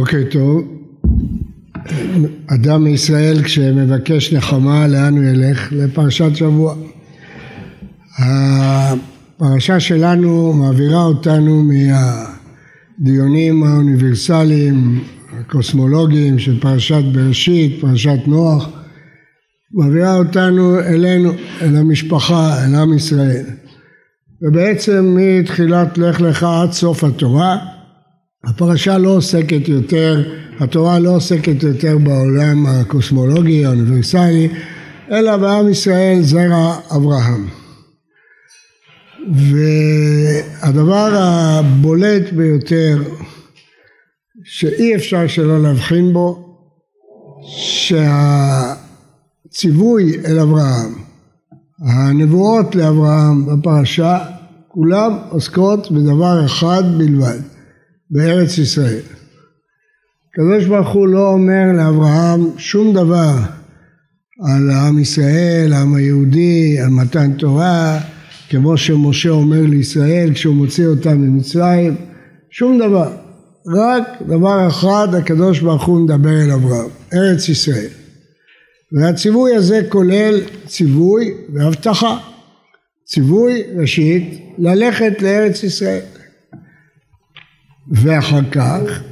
אוקיי, טוב. אדם מישראל כשמבקש נחמה, לאן הוא ילך? לפרשת שבוע. הפרשה שלנו מעבירה אותנו מהדיונים האוניברסליים, הקוסמולוגיים של פרשת בראשית, פרשת נוח, מעבירה אותנו אלינו, אל המשפחה, אל עם ישראל. ובעצם מתחילת לך לך עד סוף התורה הפרשה לא עוסקת יותר, התורה לא עוסקת יותר בעולם הקוסמולוגי האוניברסלי, אלא בעם ישראל זרע אברהם. והדבר הבולט ביותר שאי אפשר שלא להבחין בו שהציווי אל אברהם, הנבואות לאברהם בפרשה, כולם עוסקות בדבר אחד בלבד, בארץ ישראל. הקדוש ברוך הוא לא אומר לאברהם שום דבר על עם ישראל, העם היהודי, על מתן תורה, כמו שמשה אומר לישראל כשהוא מוציא אותם ממצרים, שום דבר. רק דבר אחד הקדוש ברוך הוא מדבר אל אברהם, ארץ ישראל. והציווי הזה כולל ציווי והבטחה. ציווי ראשית ללכת לארץ ישראל. ואחר כך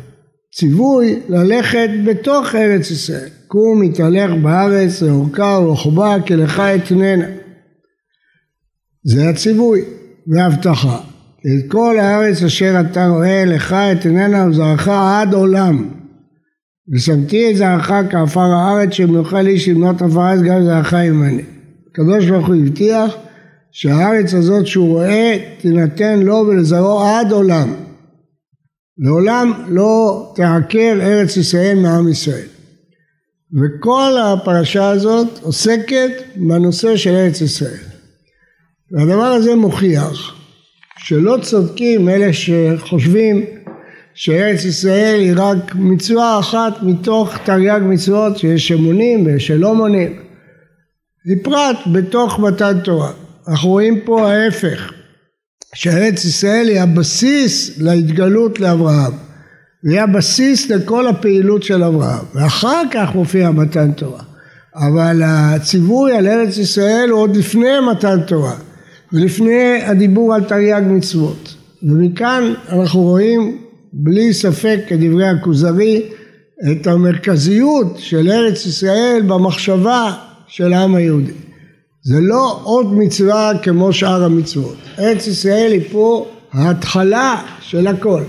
ציווי ללכת בתוך ארץ ישראל. קום התהלך בארץ לאורכה ולרוחבה כי לך אתננה. זה הציווי והבטחה. את כל הארץ אשר אתה רואה לך אתננה וזרעך עד עולם. ושמתי את זרעך כעפר הארץ שמנוחה לי שמנות עפר הארץ גם זרעך עמני. הקדוש ברוך הוא הבטיח שהארץ הזאת שהוא רואה תינתן לו ולזרעו עד עולם. לעולם לא תעקר ארץ ישראל מעם ישראל. וכל הפרשה הזאת עוסקת בנושא של ארץ ישראל. והדבר הזה מוכיח שלא צודקים אלה שחושבים שארץ ישראל היא רק מצווה אחת מתוך תרי"ג מצוות שיש אמונים ויש שלא מונים. היא פרט בתוך מתן תורה. אנחנו רואים פה ההפך. שארץ ישראל היא הבסיס להתגלות לאברהם. היא הבסיס לכל הפעילות של אברהם. ואחר כך מופיע מתן תורה. אבל הציווי על ארץ ישראל הוא עוד לפני מתן תורה. ולפני הדיבור על תרי"ג מצוות. ומכאן אנחנו רואים בלי ספק כדברי הכוזרי את המרכזיות של ארץ ישראל במחשבה של העם היהודי. זה לא עוד מצווה כמו שאר המצוות. ארץ ישראל היא פה ההתחלה של הכל.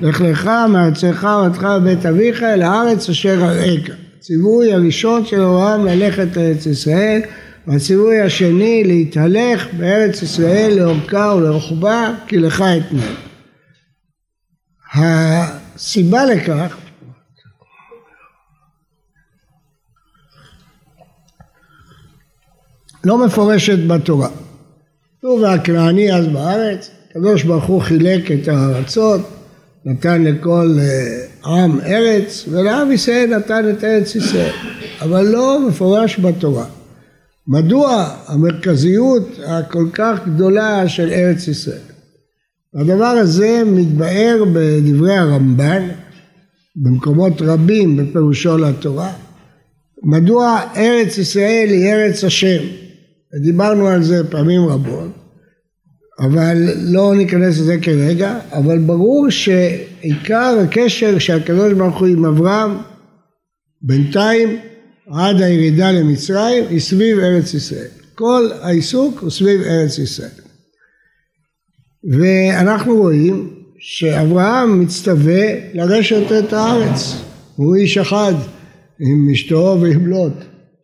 לך לך מארצך ומתך בבית אביך אל הארץ אשר אראך. הציווי הראשון של אברהם ללכת לארץ ישראל והציווי השני להתהלך בארץ ישראל לאורכה ולרוחבה כי לך אתנן. הסיבה לכך לא מפורשת בתורה. הוא והכנעני אז בארץ, הקדוש ברוך הוא חילק את הארצות, נתן לכל אה, עם ארץ, ולעם ישראל נתן את ארץ ישראל, אבל לא מפורש בתורה. מדוע המרכזיות הכל כך גדולה של ארץ ישראל? הדבר הזה מתבאר בדברי הרמב"ן במקומות רבים בפירושו לתורה. מדוע ארץ ישראל היא ארץ השם? דיברנו על זה פעמים רבות, אבל לא ניכנס לזה כרגע, אבל ברור שעיקר הקשר שהקדוש ברוך הוא עם אברהם בינתיים עד הירידה למצרים היא סביב ארץ ישראל. כל העיסוק הוא סביב ארץ ישראל. ואנחנו רואים שאברהם מצטווה לרשת את הארץ. הוא איש אחד עם אשתו ועם לוט,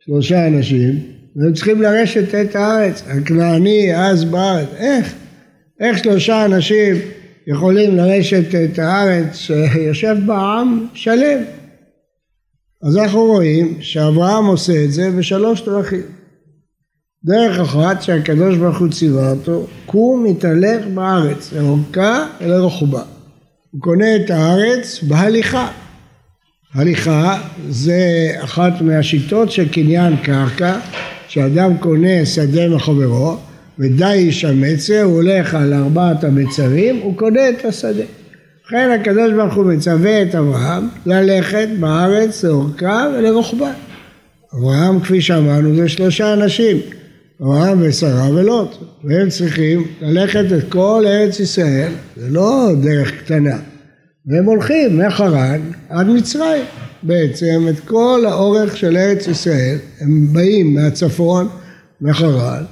שלושה אנשים, והם צריכים לרשת את הארץ. הכנעני אז בארץ, איך? איך שלושה אנשים יכולים לרשת את הארץ שיושב בה עם שלם? אז אנחנו רואים שאברהם עושה את זה בשלוש דרכים. דרך אחת שהקדוש ברוך הוא ציווה אותו, קום מתהלך בארץ, לאורכה ולרוחבה. הוא קונה את הארץ בהליכה. הליכה זה אחת מהשיטות של קניין קרקע, שאדם קונה שדה מחברו, ודי איש המצר, הוא הולך על ארבעת המצרים, הוא קונה את השדה. לכן הקדוש ברוך הוא מצווה את אברהם ללכת בארץ לאורכה ולרוחבה. אברהם כפי שאמרנו זה שלושה אנשים, אברהם ושרה ולוט, והם צריכים ללכת את כל ארץ ישראל, זה לא דרך קטנה, והם הולכים מחרן עד מצרים, בעצם את כל האורך של ארץ ישראל, הם באים מהצפון, מחרן,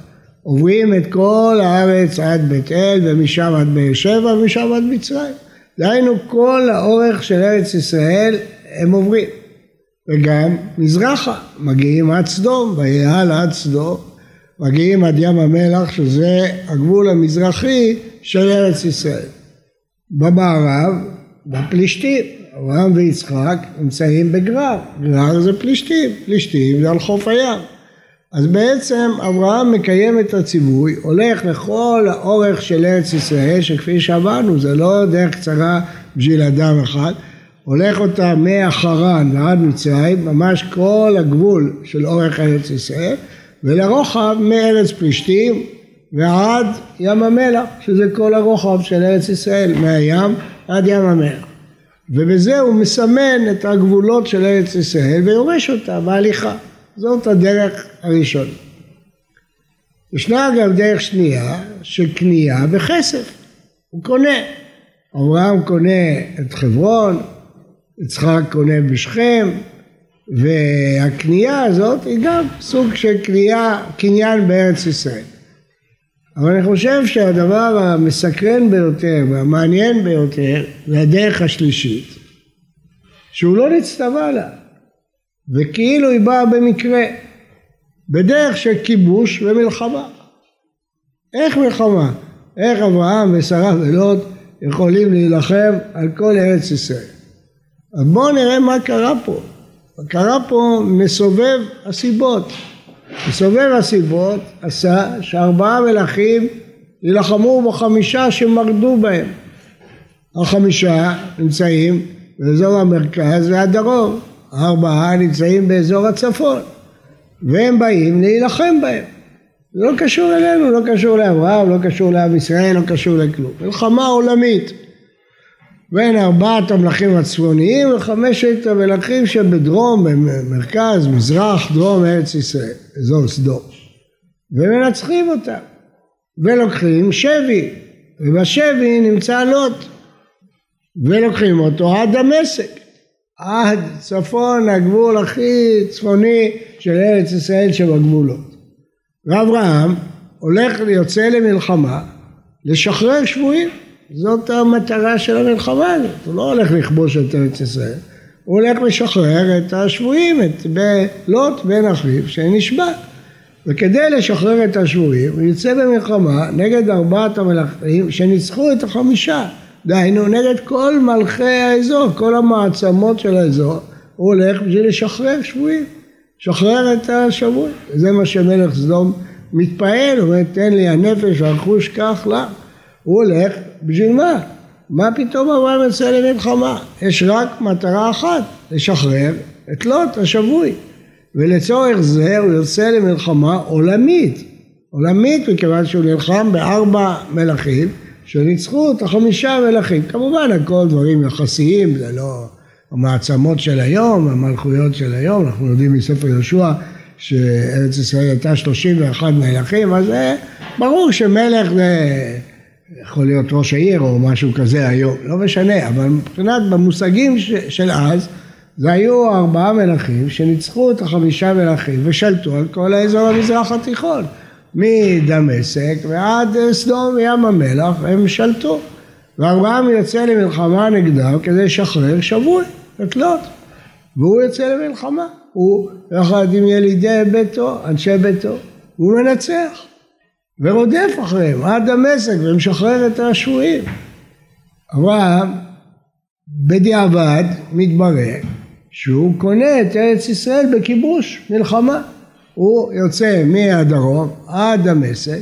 עוברים את כל הארץ עד בית אל ומשם עד באר שבע ומשם עד מצרים. דהיינו כל האורך של ארץ ישראל הם עוברים. וגם מזרחה, מגיעים עד סדום, ויעל עד סדום, מגיעים עד ים המלח שזה הגבול המזרחי של ארץ ישראל. במערב, בפלישתים, אברהם ויצחק נמצאים בגרר, גרר זה פלישתים, פלישתים זה על חוף הים. אז בעצם אברהם מקיים את הציווי, הולך לכל האורך של ארץ ישראל, שכפי שאמרנו זה לא דרך קצרה בשביל אדם אחד, הולך אותה מהחרן ועד מצרים, ממש כל הגבול של אורך ארץ ישראל, ולרוחב מארץ פלישתים ועד ים המלח, שזה כל הרוחב של ארץ ישראל, מהים עד ים המלח. ובזה הוא מסמן את הגבולות של ארץ ישראל ויורש אותה בהליכה. זאת הדרך הראשונה. ישנה גם דרך שנייה של קנייה בכסף, הוא קונה. אברהם קונה את חברון, יצחק קונה בשכם, והקנייה הזאת היא גם סוג של קנייה, קניין בארץ ישראל. אבל אני חושב שהדבר המסקרן ביותר והמעניין ביותר זה הדרך השלישית, שהוא לא נצטווה לה. וכאילו היא באה במקרה, בדרך של כיבוש ומלחמה. איך מלחמה? איך אברהם ושרה ולוט יכולים להילחם על כל ארץ ישראל? אז בואו נראה מה קרה פה. קרה פה מסובב הסיבות. מסובב הסיבות עשה שארבעה מלכים יילחמו בחמישה שמרדו בהם. החמישה נמצאים באזור המרכז והדרום. הארבעה נמצאים באזור הצפון, והם באים להילחם בהם. זה לא קשור אלינו, לא קשור לאברהם, לא קשור לעם ישראל, לא קשור לכלום. מלחמה עולמית בין ארבעת המלכים הצפוניים וחמשת המלכים שבדרום, מרכז, מזרח, דרום ארץ ישראל, אזור סדום. ומנצחים אותם, ולוקחים שבי, ובשבי נמצא לוט, ולוקחים אותו עד דמשק. עד צפון הגבול הכי צפוני של ארץ ישראל שבגבולות. ואברהם הולך ויוצא למלחמה לשחרר שבויים. זאת המטרה של המלחמה הזאת. הוא לא הולך לכבוש את ארץ ישראל, הוא הולך לשחרר את השבויים, את לוט בן אחיו שנשבע. וכדי לשחרר את השבויים הוא יוצא במלחמה נגד ארבעת המלכים שניצחו את החמישה. דהיינו נגד כל מלכי האזור, כל המעצמות של האזור, הוא הולך בשביל לשחרר שבויים, לשחרר את השבוי. זה מה שמלך סדום מתפעל, הוא אומר תן לי הנפש והרכוש כך לה. הוא הולך בשביל מה? מה פתאום אברהם יוצא למלחמה? יש רק מטרה אחת, לשחרר את לוט השבוי. ולצורך זה הוא יוצא למלחמה עולמית. עולמית מכיוון שהוא נלחם בארבע מלכים שניצחו את החמישה מלכים. כמובן הכל דברים יחסיים, זה לא המעצמות של היום, המלכויות של היום, אנחנו יודעים מספר יהושע שארץ ישראל הייתה 31 מלכים, אז ברור שמלך זה יכול להיות ראש העיר או משהו כזה היום, לא משנה, אבל מבחינת במושגים ש, של אז זה היו ארבעה מלכים שניצחו את החמישה מלכים ושלטו על כל האזור המזרח התיכון. מדמשק ועד סדום וים המלח הם שלטו. ואברהם יוצא למלחמה נגדם כדי לשחרר שבוי את לוט והוא יוצא למלחמה. הוא יחד עם ילידי ביתו, אנשי ביתו הוא מנצח ורודף אחריהם עד דמשק ומשחרר את השבויים. אברהם בדיעבד מתברר שהוא קונה את ארץ ישראל בכיבוש מלחמה. הוא יוצא מהדרום עד דמשק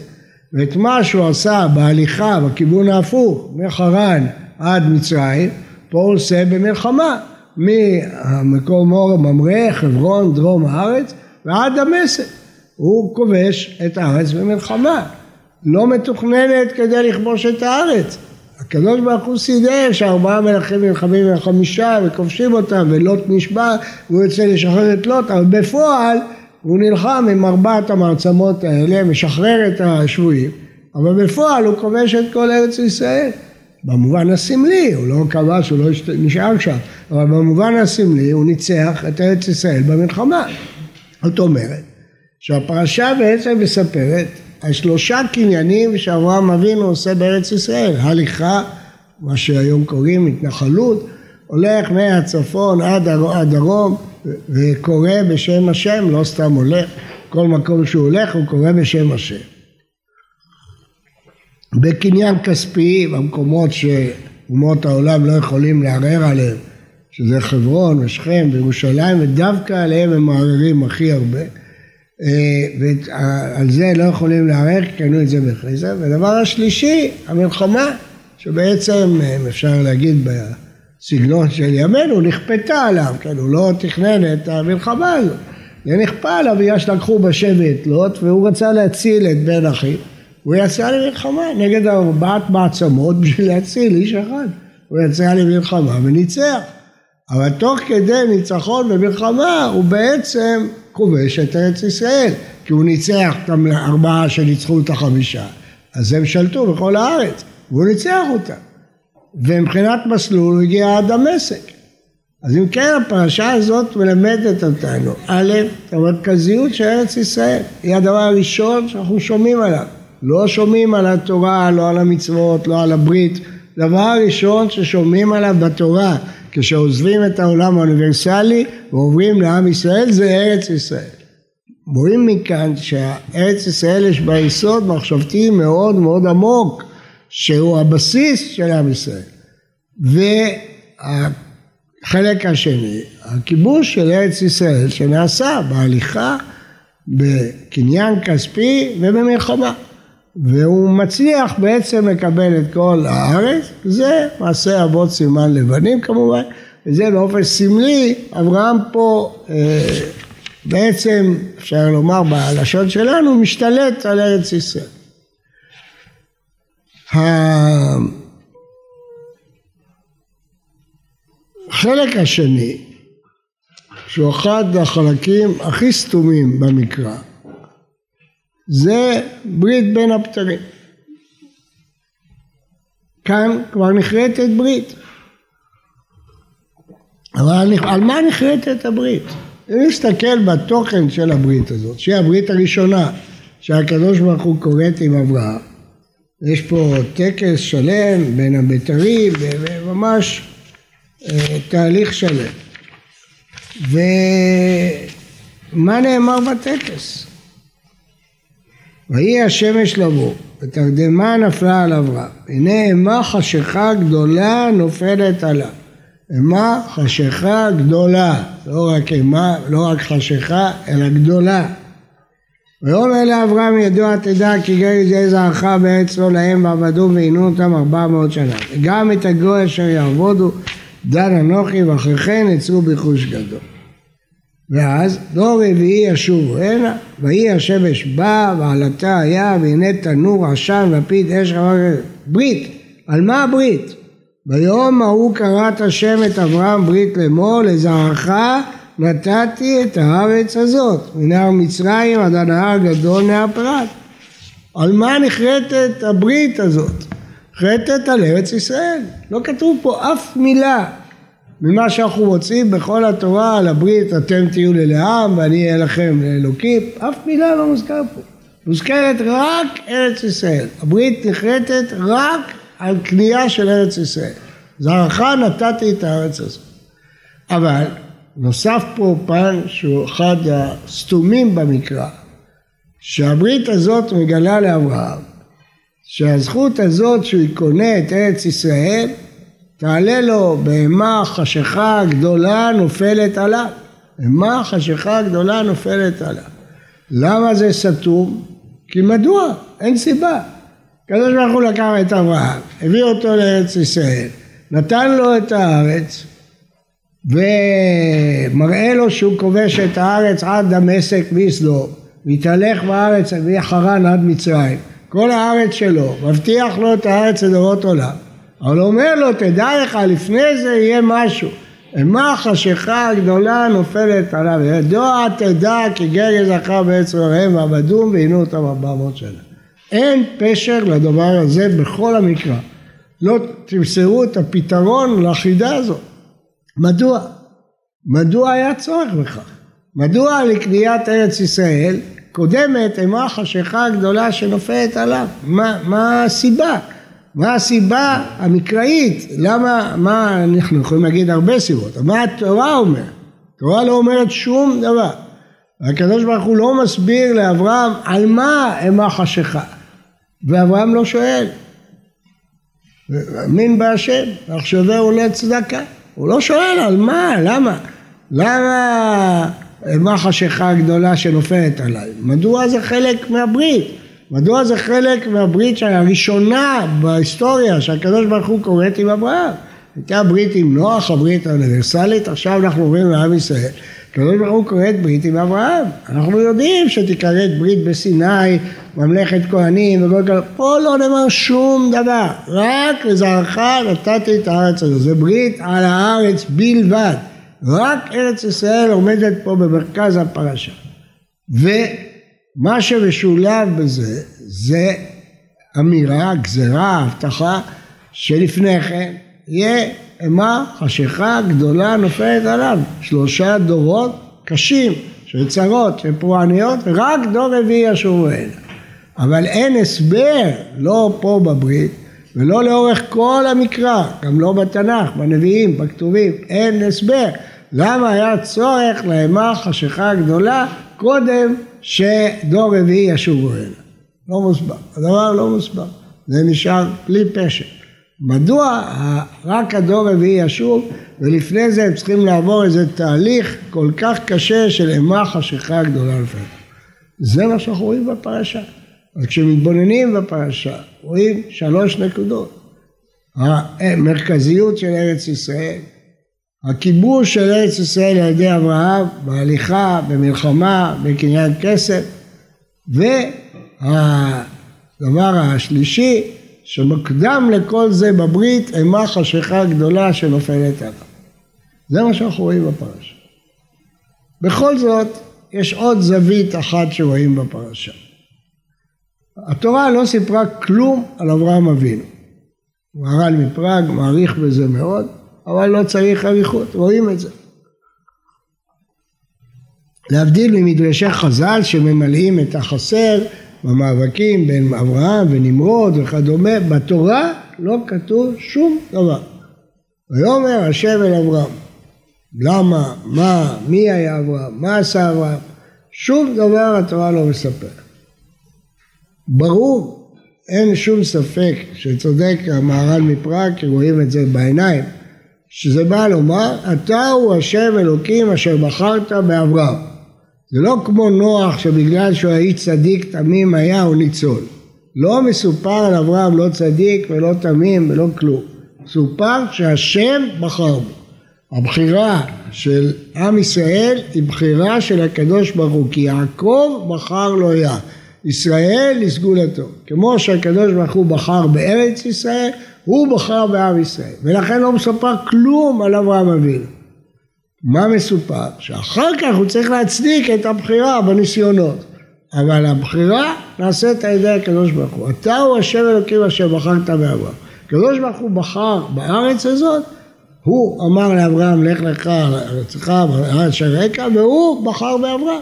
ואת מה שהוא עשה בהליכה בכיוון ההפוך מחרן עד מצרים פה הוא עושה במלחמה מהמקום אור ממרא, חברון, דרום הארץ ועד דמשק הוא כובש את הארץ במלחמה. לא מתוכננת כדי לכבוש את הארץ. הקדוש ברוך הוא סידר שארבעה מלכים נלחמים עם חמישה וכובשים אותם ולוט נשבע והוא יוצא לשחרר את לוט אבל בפועל הוא נלחם עם ארבעת המעצמות האלה משחרר את השבויים אבל בפועל הוא כובש את כל ארץ ישראל. במובן הסמלי, הוא לא כבש, הוא לא נשאר שם, אבל במובן הסמלי הוא ניצח את ארץ ישראל במלחמה. זאת אומרת שהפרשה בעצם מספרת על שלושה קניינים שאברהם אבינו עושה בארץ ישראל, הליכה, מה שהיום קוראים התנחלות, הולך מהצפון עד הדרום וקורא בשם השם, לא סתם הולך, כל מקום שהוא הולך הוא קורא בשם השם. בקניין כספי, במקומות שאומות העולם לא יכולים לערער עליהם, שזה חברון ושכם וירושלים, ודווקא עליהם הם מערערים הכי הרבה. אה, ועל זה לא יכולים לערער, קנו את זה בחסר. והדבר השלישי, המלחמה, שבעצם, אה, אפשר להגיד בסגנון של ימינו, נכפתה עליו, כן, הוא לא תכנן את המלחמה הזאת. זה נכפה עליו בגלל שלקחו בשבט לוט, והוא רצה להציל את בן אחיו. הוא יצא למלחמה נגד ארבעת מעצמות בשביל להציל איש אחד. הוא יצא למלחמה וניצח. אבל תוך כדי ניצחון במלחמה הוא בעצם כובש את ארץ ישראל. כי הוא ניצח את הארבעה שניצחו את החמישה. אז הם שלטו בכל הארץ. והוא ניצח אותם. ומבחינת מסלול הוא הגיע עד דמשק. אז אם כן הפרשה הזאת מלמדת אותנו, א', המרכזיות של ארץ ישראל, היא הדבר הראשון שאנחנו שומעים עליו. לא שומעים על התורה, לא על המצוות, לא על הברית. דבר ראשון ששומעים עליו בתורה, כשעוזבים את העולם האוניברסלי ועוברים לעם ישראל, זה ארץ ישראל. רואים מכאן שארץ ישראל יש בה יסוד מחשבתי מאוד מאוד עמוק, שהוא הבסיס של עם ישראל. והחלק השני, הכיבוש של ארץ ישראל שנעשה בהליכה, בקניין כספי ובמלחמה. והוא מצליח בעצם לקבל את כל הארץ, זה מעשה אבות סימן לבנים כמובן, וזה באופן סמלי, אברהם פה אה, בעצם, אפשר לומר בלשון שלנו, משתלט על ארץ ישראל. החלק השני, שהוא אחד החלקים הכי סתומים במקרא, זה ברית בין הבתרים. כאן כבר נכרתת ברית. אבל על מה נכרתת הברית? אם נסתכל בתוכן של הברית הזאת, שהיא הברית הראשונה שהקדוש ברוך הוא כורת עם אברהם, יש פה טקס שלם בין הבתרים וממש אה, תהליך שלם. ומה נאמר בטקס? ויהי השמש לבוא, ותרדמה נפלה על אברהם. הנה אימה חשיכה גדולה נופלת עליו. אימה חשיכה גדולה, לא רק אימה, לא רק חשיכה, אלא גדולה. ויאמר לאברהם ידוע תדע כי גר זה זרעך בארץ לא להם ועבדו ועינו אותם ארבע מאות שנה. וגם את הגוי אשר יעבודו דן אנוכי ואחרי כן יצאו בחוש גדול. ואז דור רביעי ישובו הנה, ויהי השמש בא ועלתה היה והנה תנור עשן לפיד אש ברית, על מה הברית? ביום ההוא קראת השם את אברהם ברית לאמור לזרעך נתתי את הארץ הזאת מנהר מצרים עד הנהר גדול נהר פרת על מה נחרטת הברית הזאת? נחרטת על ארץ ישראל לא כתוב פה אף מילה ממה שאנחנו מוצאים בכל התורה על הברית אתם תהיו לי לעם ואני אהיה לכם לאלוקים, אף מילה לא מוזכר פה. מוזכרת רק ארץ ישראל. הברית נחרטת רק על קנייה של ארץ ישראל. זרעך נתתי את הארץ הזאת. אבל נוסף פה פן שהוא אחד הסתומים במקרא, שהברית הזאת מגלה לאברהם שהזכות הזאת שהוא יקונה את ארץ ישראל תעלה לו בהמה חשיכה גדולה נופלת עליו. בהמה חשיכה גדולה נופלת עליו. למה זה סתום? כי מדוע? אין סיבה. הקדוש ברוך הוא לקח את אברהם, הביא אותו לארץ ישראל, נתן לו את הארץ ומראה לו שהוא כובש את הארץ עד דמשק ויסדור והתהלך בארץ מחרן עד מצרים כל הארץ שלו, מבטיח לו את הארץ לדורות עולם אבל הוא אומר לו, תדע לך, לפני זה יהיה משהו. אימה החשיכה הגדולה נופלת עליו, ידוע תדע כי גר זכר בעץ רעיהם ועבדום ועינו אותם ארבע מאות שנה. אין פשר לדבר הזה בכל המקרא. לא תמסרו את הפתרון לחידה הזאת. מדוע? מדוע היה צורך בכך? מדוע לקניית ארץ ישראל קודמת אימה החשיכה הגדולה שנופלת עליו? מה, מה הסיבה? מה הסיבה המקראית? למה, מה, אנחנו יכולים להגיד הרבה סיבות, מה התורה אומרת? התורה לא אומרת שום דבר. הקדוש ברוך הוא לא מסביר לאברהם על מה אימה חשיכה. ואברהם לא שואל. מאמין בהשם, ועכשווהו לצדקה. הוא לא שואל על מה, למה? למה מה חשיכה הגדולה שנופלת עליי? מדוע זה חלק מהברית? מדוע זה חלק מהברית הראשונה בהיסטוריה שהקדוש ברוך הוא כורת עם אברהם? הייתה ברית עם נוח, הברית האוניברסלית, עכשיו אנחנו עוברים לעם ישראל. הקדוש ברוך הוא כורת ברית עם אברהם. אנחנו יודעים שתכרת ברית בסיני, ממלכת כהנים וכל כך, פה לא נאמר שום דבר, רק לזרעך נתתי את הארץ הזו, זה ברית על הארץ בלבד. רק ארץ ישראל עומדת פה במרכז הפרשה. ומה שמשולב בזה זה אמירה, גזרה, הבטחה, שלפני כן יהיה אימה, חשיכה גדולה נופלת עליו. שלושה דורות קשים של צרות, של פורעניות, ורק דור רביעי ישובו הנה. אבל אין הסבר, לא פה בברית, ולא לאורך כל המקרא, גם לא בתנ"ך, בנביאים, בכתובים, אין הסבר. למה היה צורך לאימה חשיכה גדולה קודם שדור רביעי ישובו הנה? לא מוסבר, הדבר לא מוסבר, זה נשאר בלי פשר. מדוע רק הדור רביעי ישוב ולפני זה הם צריכים לעבור איזה תהליך כל כך קשה של אימה חשיכה גדולה לפעמים. זה מה שאנחנו רואים בפרשה. אז כשמתבוננים בפרשה רואים שלוש נקודות. המרכזיות של ארץ ישראל, הכיבוש של ארץ ישראל על ידי אברהם בהליכה, במלחמה, בקניין כסף והדבר השלישי שמקדם לכל זה בברית אימה חשיכה גדולה שנופלת עליו. זה מה שאנחנו רואים בפרשה. בכל זאת, יש עוד זווית אחת שרואים בפרשה. התורה לא סיפרה כלום על אברהם אבינו. מהר"ל מפראג מעריך בזה מאוד, אבל לא צריך אריכות, רואים את זה. להבדיל ממדרשי חז"ל שממלאים את החסר במאבקים בין אברהם ונמרוד וכדומה, בתורה לא כתוב שום דבר. ויאמר השם אל אברהם, למה, מה, מי היה אברהם, מה עשה אברהם, שום דבר התורה לא מספר. ברור, אין שום ספק שצודק המהר"ל מפראג, כי רואים את זה בעיניים, שזה בא לומר, אתה הוא השם אלוקים אשר בחרת באברהם. זה לא כמו נוח שבגלל שהוא היה צדיק תמים היה הוא ניצול. לא מסופר על אברהם לא צדיק ולא תמים ולא כלום. מסופר שהשם בחר בו. הבחירה של עם ישראל היא בחירה של הקדוש ברוך הוא, כי יעקב בחר לו יה, ישראל לסגולתו. כמו שהקדוש ברוך הוא בחר בארץ ישראל, הוא בחר בעם ישראל, ולכן לא מסופר כלום על אברהם אבינו. מה מסופר? שאחר כך הוא צריך להצדיק את הבחירה בניסיונות. אבל הבחירה נעשית על ידי הקדוש ברוך הוא. אתה הוא השם אלוקים אשר בחרת באברהם. הקדוש ברוך הוא בחר בארץ הזאת, הוא אמר לאברהם לך לך ארצך בארץ הרקע והוא בחר באברהם.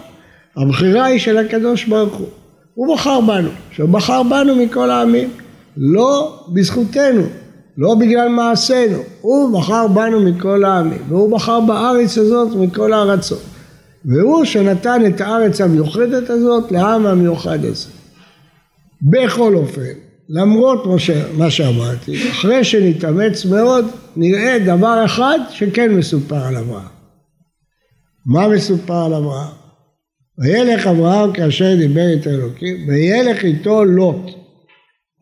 הבחירה היא של הקדוש ברוך הוא. הוא בחר בנו, שהוא בחר בנו מכל העמים, לא בזכותנו, לא בגלל מעשינו, הוא בחר בנו מכל העמים, והוא בחר בארץ הזאת מכל הארצות. והוא שנתן את הארץ המיוחדת הזאת לעם המיוחד הזה. בכל אופן, למרות מה שאמרתי, אחרי שנתאמץ מאוד, נראה דבר אחד שכן מסופר על אברהם. מה מסופר על אברהם? וילך אברהם כאשר דיבר את אלוקים, וילך איתו לוט.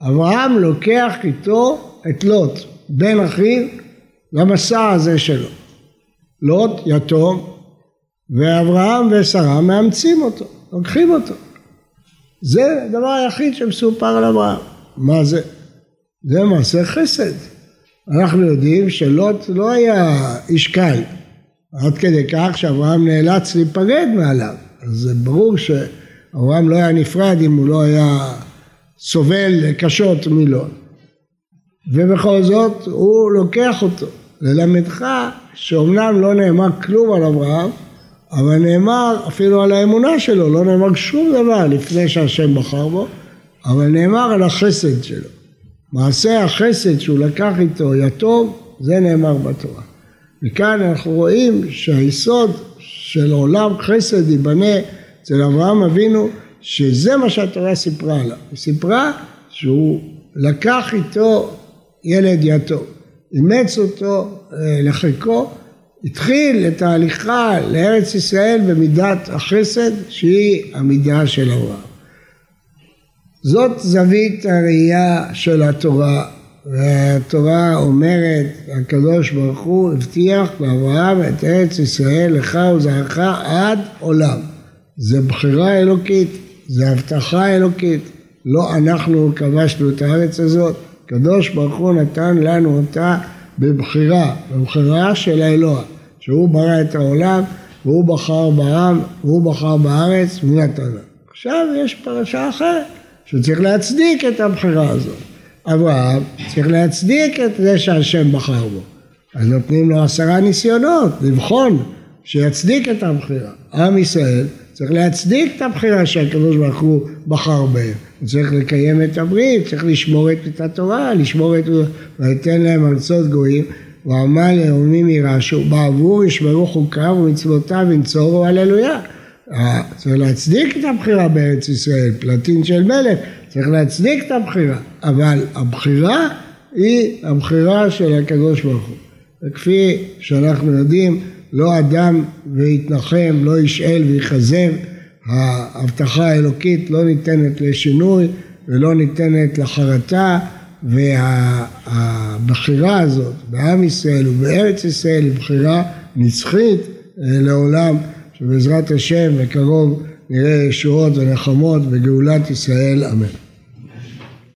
אברהם לוקח איתו את לוט, בן אחיו, למסע הזה שלו. לוט יתום, ואברהם ושרה מאמצים אותו, לוקחים אותו. זה הדבר היחיד שמסופר על אברהם. מה זה? זה מעשה חסד. אנחנו יודעים שלוט לא היה איש קל, עד כדי כך שאברהם נאלץ להיפרד מעליו. אז זה ברור שאברהם לא היה נפרד אם הוא לא היה סובל קשות מלוט. ובכל זאת הוא לוקח אותו. ללמדך שאומנם לא נאמר כלום על אברהם, אבל נאמר אפילו על האמונה שלו, לא נאמר שום דבר לפני שהשם בחר בו, אבל נאמר על החסד שלו. מעשה החסד שהוא לקח איתו יתום, זה נאמר בתורה. וכאן אנחנו רואים שהיסוד של עולם חסד ייבנה אצל אברהם אבינו, שזה מה שהתורה סיפרה עליו. היא סיפרה שהוא לקח איתו ילד יתום, אימץ אותו אה, לחיקו, התחיל את ההליכה לארץ ישראל במידת החסד שהיא המידה של אברהם. זאת זווית הראייה של התורה, והתורה אומרת, הקדוש ברוך הוא הבטיח לאברהם את ארץ ישראל לך וזרעך עד עולם. זה בחירה אלוקית, זה הבטחה אלוקית, לא אנחנו כבשנו את הארץ הזאת, הקדוש ברוך הוא נתן לנו אותה בבחירה, בבחירה של האלוה, שהוא ברא את העולם והוא בחר בעם והוא בחר בארץ ונתן לנו. עכשיו יש פרשה אחרת שצריך להצדיק את הבחירה הזאת. אברהם צריך להצדיק את זה שהשם בחר בו. אז נותנים לו עשרה ניסיונות לבחון שיצדיק את הבחירה. עם ישראל צריך להצדיק את הבחירה שהקדוש ברוך הוא בחר בהם. צריך לקיים את הברית, צריך לשמור את התורה, לשמור את... ויתן להם ארצות גויים, ואמר לאומים ירשו, בעבור ישמרו חוקיו ומצוותיו ינצורו הללויה. אה, צריך להצדיק את הבחירה בארץ ישראל, פלטין של מלך, צריך להצדיק את הבחירה, אבל הבחירה היא הבחירה של הקדוש ברוך הוא. וכפי שאנחנו יודעים, לא אדם ויתנחם, לא ישאל ויכזב, ההבטחה האלוקית לא ניתנת לשינוי ולא ניתנת לחרטה והבחירה הזאת בעם ישראל ובארץ ישראל היא בחירה נצחית אה, לעולם שבעזרת השם בקרוב נראה ישועות ונחמות בגאולת ישראל אמן